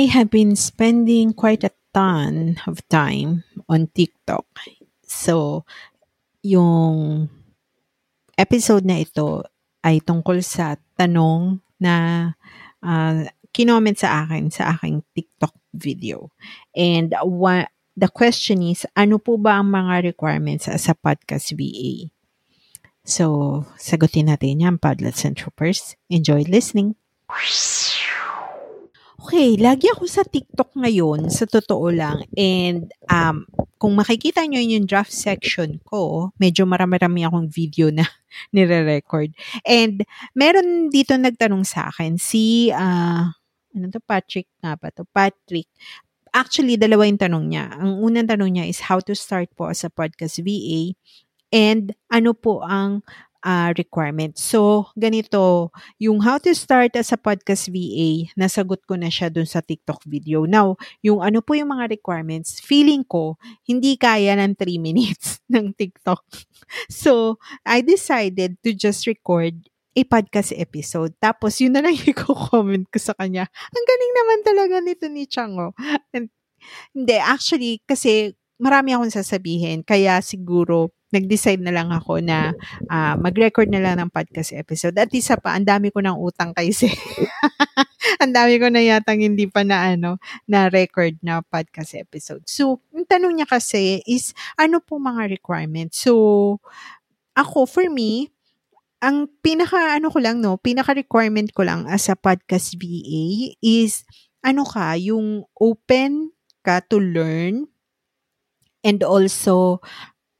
I have been spending quite a ton of time on TikTok. So, yung episode na ito ay tungkol sa tanong na uh, kinoment sa akin sa aking TikTok video. And what the question is, ano po ba ang mga requirements as a podcast VA? So, sagutin natin yan, Padlets and Troopers. Enjoy listening. Okay, lagi ako sa TikTok ngayon, sa totoo lang. And um, kung makikita nyo yung draft section ko, medyo marami-rami akong video na nire-record. And meron dito nagtanong sa akin, si, uh, ano to, Patrick nga ba to? Patrick. Actually, dalawa yung tanong niya. Ang unang tanong niya is how to start po as a podcast VA and ano po ang uh, requirement. So, ganito, yung how to start as a podcast VA, nasagot ko na siya dun sa TikTok video. Now, yung ano po yung mga requirements, feeling ko, hindi kaya ng 3 minutes ng TikTok. So, I decided to just record a podcast episode. Tapos, yun na lang yung comment ko sa kanya. Ang galing naman talaga nito ni Chango. And, hindi, actually, kasi marami akong sasabihin. Kaya siguro, nag-decide na lang ako na uh, mag-record na lang ng podcast episode. At isa pa, ang dami ko ng utang kay Si. ang dami ko na yatang hindi pa na ano, na record na podcast episode. So, yung tanong niya kasi is, ano po mga requirements? So, ako, for me, ang pinaka, ano ko lang, no, pinaka requirement ko lang as a podcast VA is, ano ka, yung open ka to learn and also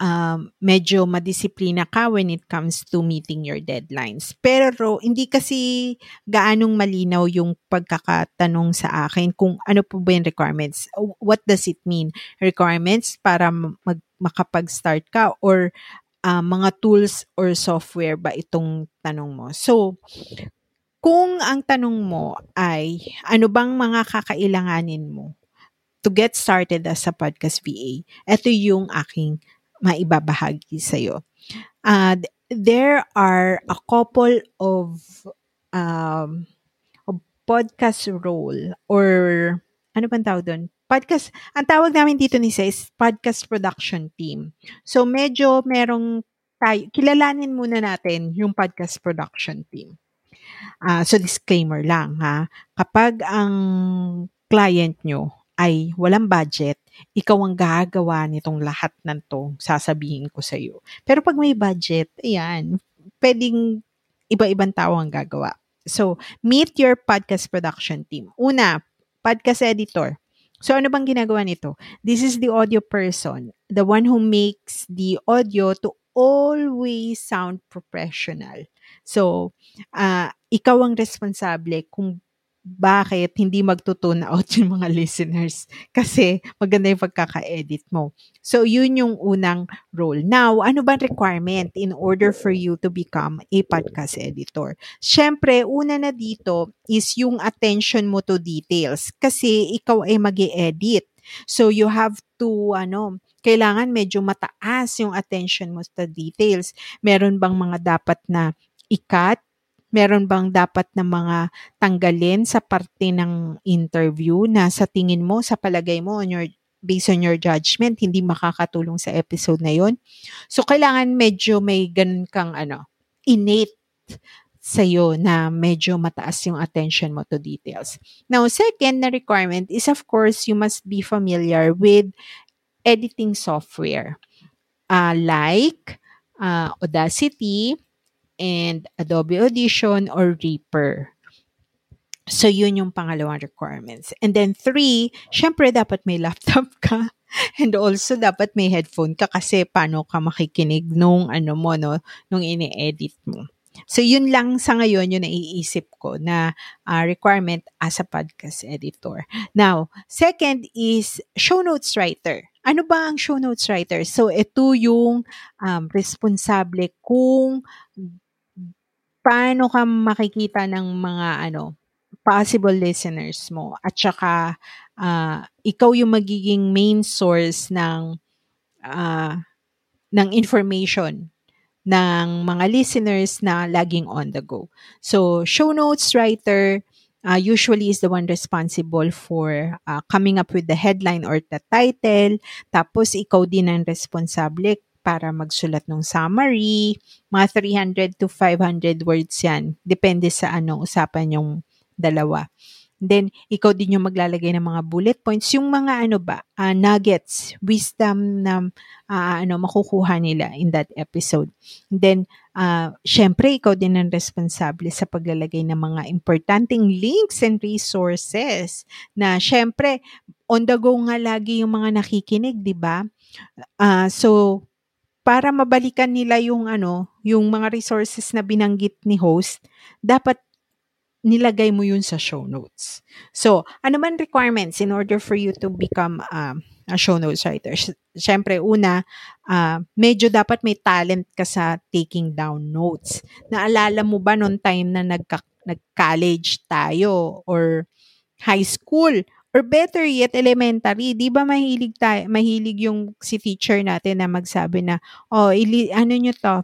um, medyo madisiplina ka when it comes to meeting your deadlines. Pero hindi kasi gaanong malinaw yung pagkakatanong sa akin kung ano po ba yung requirements. What does it mean? Requirements para mag, makapag-start ka or uh, mga tools or software ba itong tanong mo? So, kung ang tanong mo ay ano bang mga kakailanganin mo to get started as a podcast VA, ito yung aking maibabahagi sa'yo. Uh, there are a couple of um, podcast role or ano bang tawag doon? Podcast, ang tawag namin dito ni Sa is podcast production team. So medyo merong tayo, kilalanin muna natin yung podcast production team. Uh, so disclaimer lang ha, kapag ang client nyo ay walang budget, ikaw ang gagawa nitong lahat ng to, sasabihin ko sa iyo. Pero pag may budget, ayan, pwedeng iba-ibang tao ang gagawa. So, meet your podcast production team. Una, podcast editor. So, ano bang ginagawa nito? This is the audio person, the one who makes the audio to always sound professional. So, uh, ikaw ang responsable kung bakit hindi magtutune out yung mga listeners kasi maganda yung pagkaka-edit mo. So, yun yung unang role. Now, ano ba requirement in order for you to become a podcast editor? Siyempre, una na dito is yung attention mo to details kasi ikaw ay mag edit So, you have to, ano, kailangan medyo mataas yung attention mo sa details. Meron bang mga dapat na ikat meron bang dapat na mga tanggalin sa parte ng interview na sa tingin mo, sa palagay mo, on your, based on your judgment, hindi makakatulong sa episode na yon So, kailangan medyo may ganun kang ano, innate sa'yo na medyo mataas yung attention mo to details. Now, second na requirement is of course, you must be familiar with editing software. Uh, like uh, Audacity, and Adobe Audition or Reaper. So, yun yung pangalawang requirements. And then three, syempre dapat may laptop ka. And also, dapat may headphone ka kasi paano ka makikinig nung ano mo, no, nung ini-edit mo. So, yun lang sa ngayon yung naiisip ko na uh, requirement as a podcast editor. Now, second is show notes writer. Ano ba ang show notes writer? So, ito yung um, responsable kung paano ka makikita ng mga ano, possible listeners mo at saka uh, ikaw yung magiging main source ng uh, ng information ng mga listeners na laging on the go. So, show notes writer, uh, usually is the one responsible for uh, coming up with the headline or the title. Tapos ikaw din ang responsable para magsulat ng summary. Mga 300 to 500 words yan. Depende sa ano usapan yung dalawa. Then, ikaw din yung maglalagay ng mga bullet points. Yung mga ano ba, uh, nuggets, wisdom na uh, ano, makukuha nila in that episode. Then, uh, syempre, ikaw din ang responsable sa paglalagay ng mga importanteng links and resources na syempre, on the go nga lagi yung mga nakikinig, di ba? Uh, so, para mabalikan nila yung ano, yung mga resources na binanggit ni host, dapat nilagay mo yun sa show notes. So, ano man requirements in order for you to become um, a show notes writer? Siyempre, una, uh, medyo dapat may talent ka sa taking down notes. Naalala mo ba noong time na nagka, nag-college tayo or high school? Or better yet, elementary. Di ba mahilig, tayo, mahilig yung si teacher natin na magsabi na, oh, ili, ano nyo to,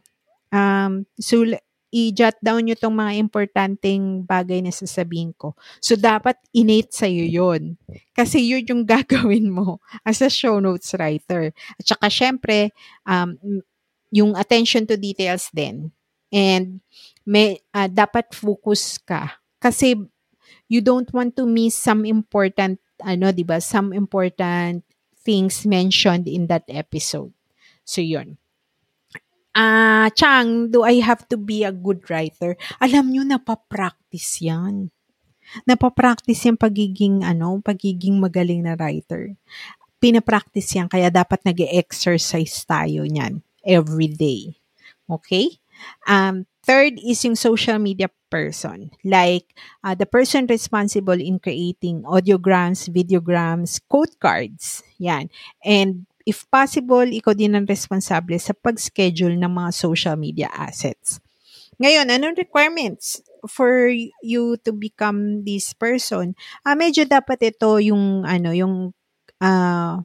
um, sul- i-jot down nyo tong mga importanteng bagay na sasabihin ko. So, dapat innate sa'yo yun. Kasi yun yung gagawin mo as a show notes writer. At saka, syempre, um, yung attention to details din. And may, uh, dapat focus ka. Kasi you don't want to miss some important, ano, di ba, some important things mentioned in that episode. So, yun. Ah, Chang, do I have to be a good writer? Alam nyo, napapractice yan. Napapractice yung pagiging, ano, pagiging magaling na writer. Pinapractice yan, kaya dapat nag exercise tayo niyan every day. Okay? Um, third is yung social media person. Like, uh, the person responsible in creating audiograms, videograms, quote cards. Yan. And if possible, ikaw din ang responsable sa pag-schedule ng mga social media assets. Ngayon, anong requirements for you to become this person? Ah, medyo dapat ito yung ano, yung uh,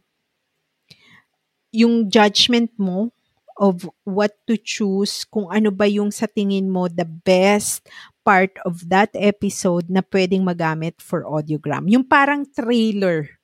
yung judgment mo of what to choose, kung ano ba yung sa tingin mo the best part of that episode na pwedeng magamit for audiogram. Yung parang trailer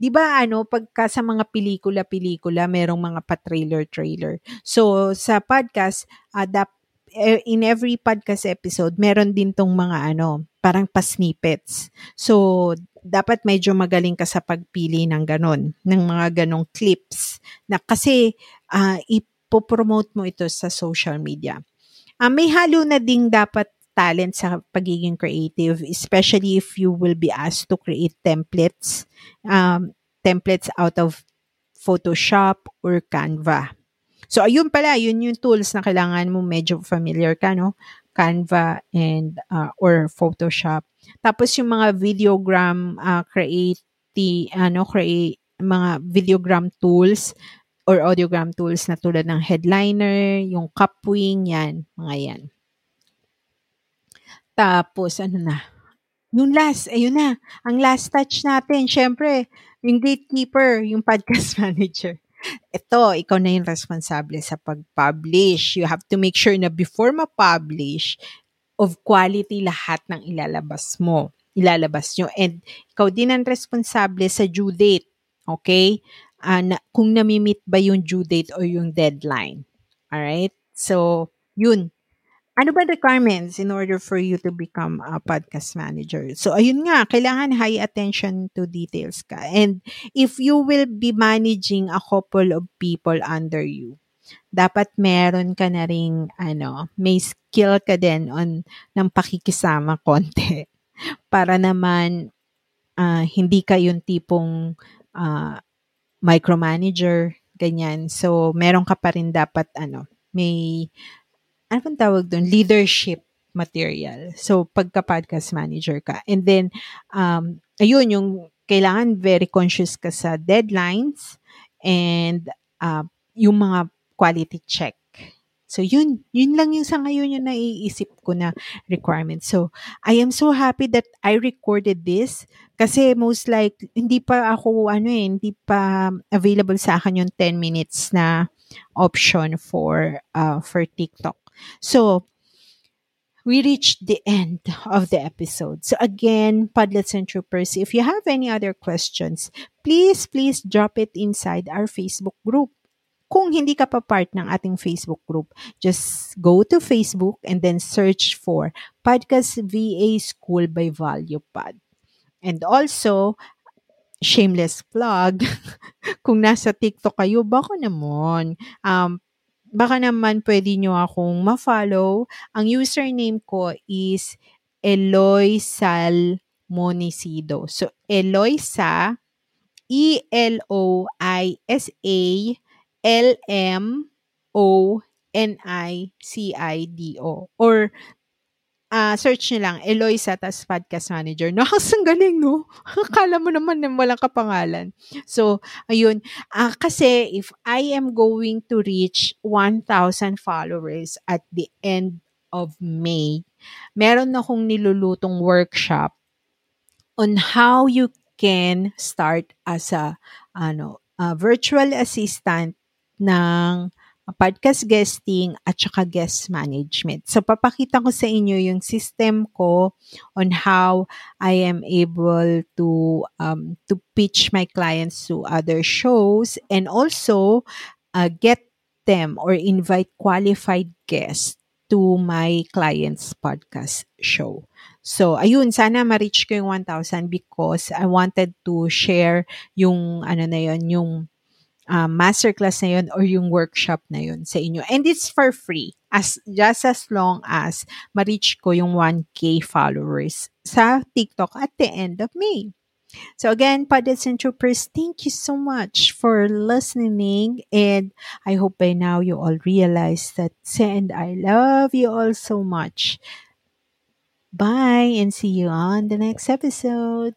'di ba ano pagka sa mga pelikula-pelikula merong mga pa-trailer-trailer. So sa podcast, adapt eh, in every podcast episode meron din tong mga ano, parang pa-snippets. So dapat medyo magaling ka sa pagpili ng ganon, ng mga ganong clips na kasi uh, ipopromote mo ito sa social media. Uh, may halo na ding dapat talent sa pagiging creative, especially if you will be asked to create templates, um, templates out of Photoshop or Canva. So, ayun pala, yun yung tools na kailangan mo medyo familiar ka, no? Canva and uh, or Photoshop. Tapos yung mga videogram uh, create ano create mga videogram tools or audiogram tools na tulad ng headliner, yung Capwing, yan, mga yan. Tapos, ano na? Yung last, ayun na. Ang last touch natin, syempre, yung gatekeeper, yung podcast manager. Ito, ikaw na yung responsable sa pag-publish. You have to make sure na before ma-publish, of quality lahat ng ilalabas mo. Ilalabas nyo. And ikaw din ang responsable sa due date. Okay? Uh, na, kung namimit ba yung due date or yung deadline. Alright? So, yun ano ba requirements in order for you to become a podcast manager? So, ayun nga, kailangan high attention to details ka. And if you will be managing a couple of people under you, dapat meron ka na ring, ano, may skill ka din on ng pakikisama konti. Para naman, uh, hindi ka yung tipong uh, micromanager, ganyan. So, meron ka pa rin dapat, ano, may ano pang tawag doon? Leadership material. So, pagka-podcast manager ka. And then, um, ayun, yung kailangan very conscious ka sa deadlines and uh, yung mga quality check. So, yun. Yun lang yung sa ngayon yung naiisip ko na requirement. So, I am so happy that I recorded this kasi most like, hindi pa ako, ano eh, hindi pa available sa akin yung 10 minutes na option for uh, for TikTok. So, we reached the end of the episode. So again, Padlets and Troopers, if you have any other questions, please, please drop it inside our Facebook group. Kung hindi ka pa part ng ating Facebook group, just go to Facebook and then search for Podcast VA School by ValuePad. And also, shameless plug, kung nasa TikTok kayo, baka naman, um, baka naman pwede nyo akong ma-follow. Ang username ko is Eloy Sal Monicido. So, Eloisa, E-L-O-I-S-A L-M-O-N-I-C-I-D-O. Or, uh, search nyo lang, Eloisa, tas podcast manager. No, ang galing, no? Akala mo naman na walang kapangalan. So, ayun. Uh, kasi, if I am going to reach 1,000 followers at the end of May, meron akong nilulutong workshop on how you can start as a ano, a virtual assistant ng podcast guesting at saka guest management. So, papakita ko sa inyo yung system ko on how I am able to um, to pitch my clients to other shows and also uh, get them or invite qualified guests to my client's podcast show. So, ayun, sana ma-reach ko yung 1,000 because I wanted to share yung, ano na yun, yung uh, masterclass na yun or yung workshop na yun sa inyo. And it's for free. As, just as long as ma-reach ko yung 1K followers sa TikTok at the end of May. So again, Padets and Troopers, thank you so much for listening. And I hope by now you all realize that and I love you all so much. Bye and see you on the next episode.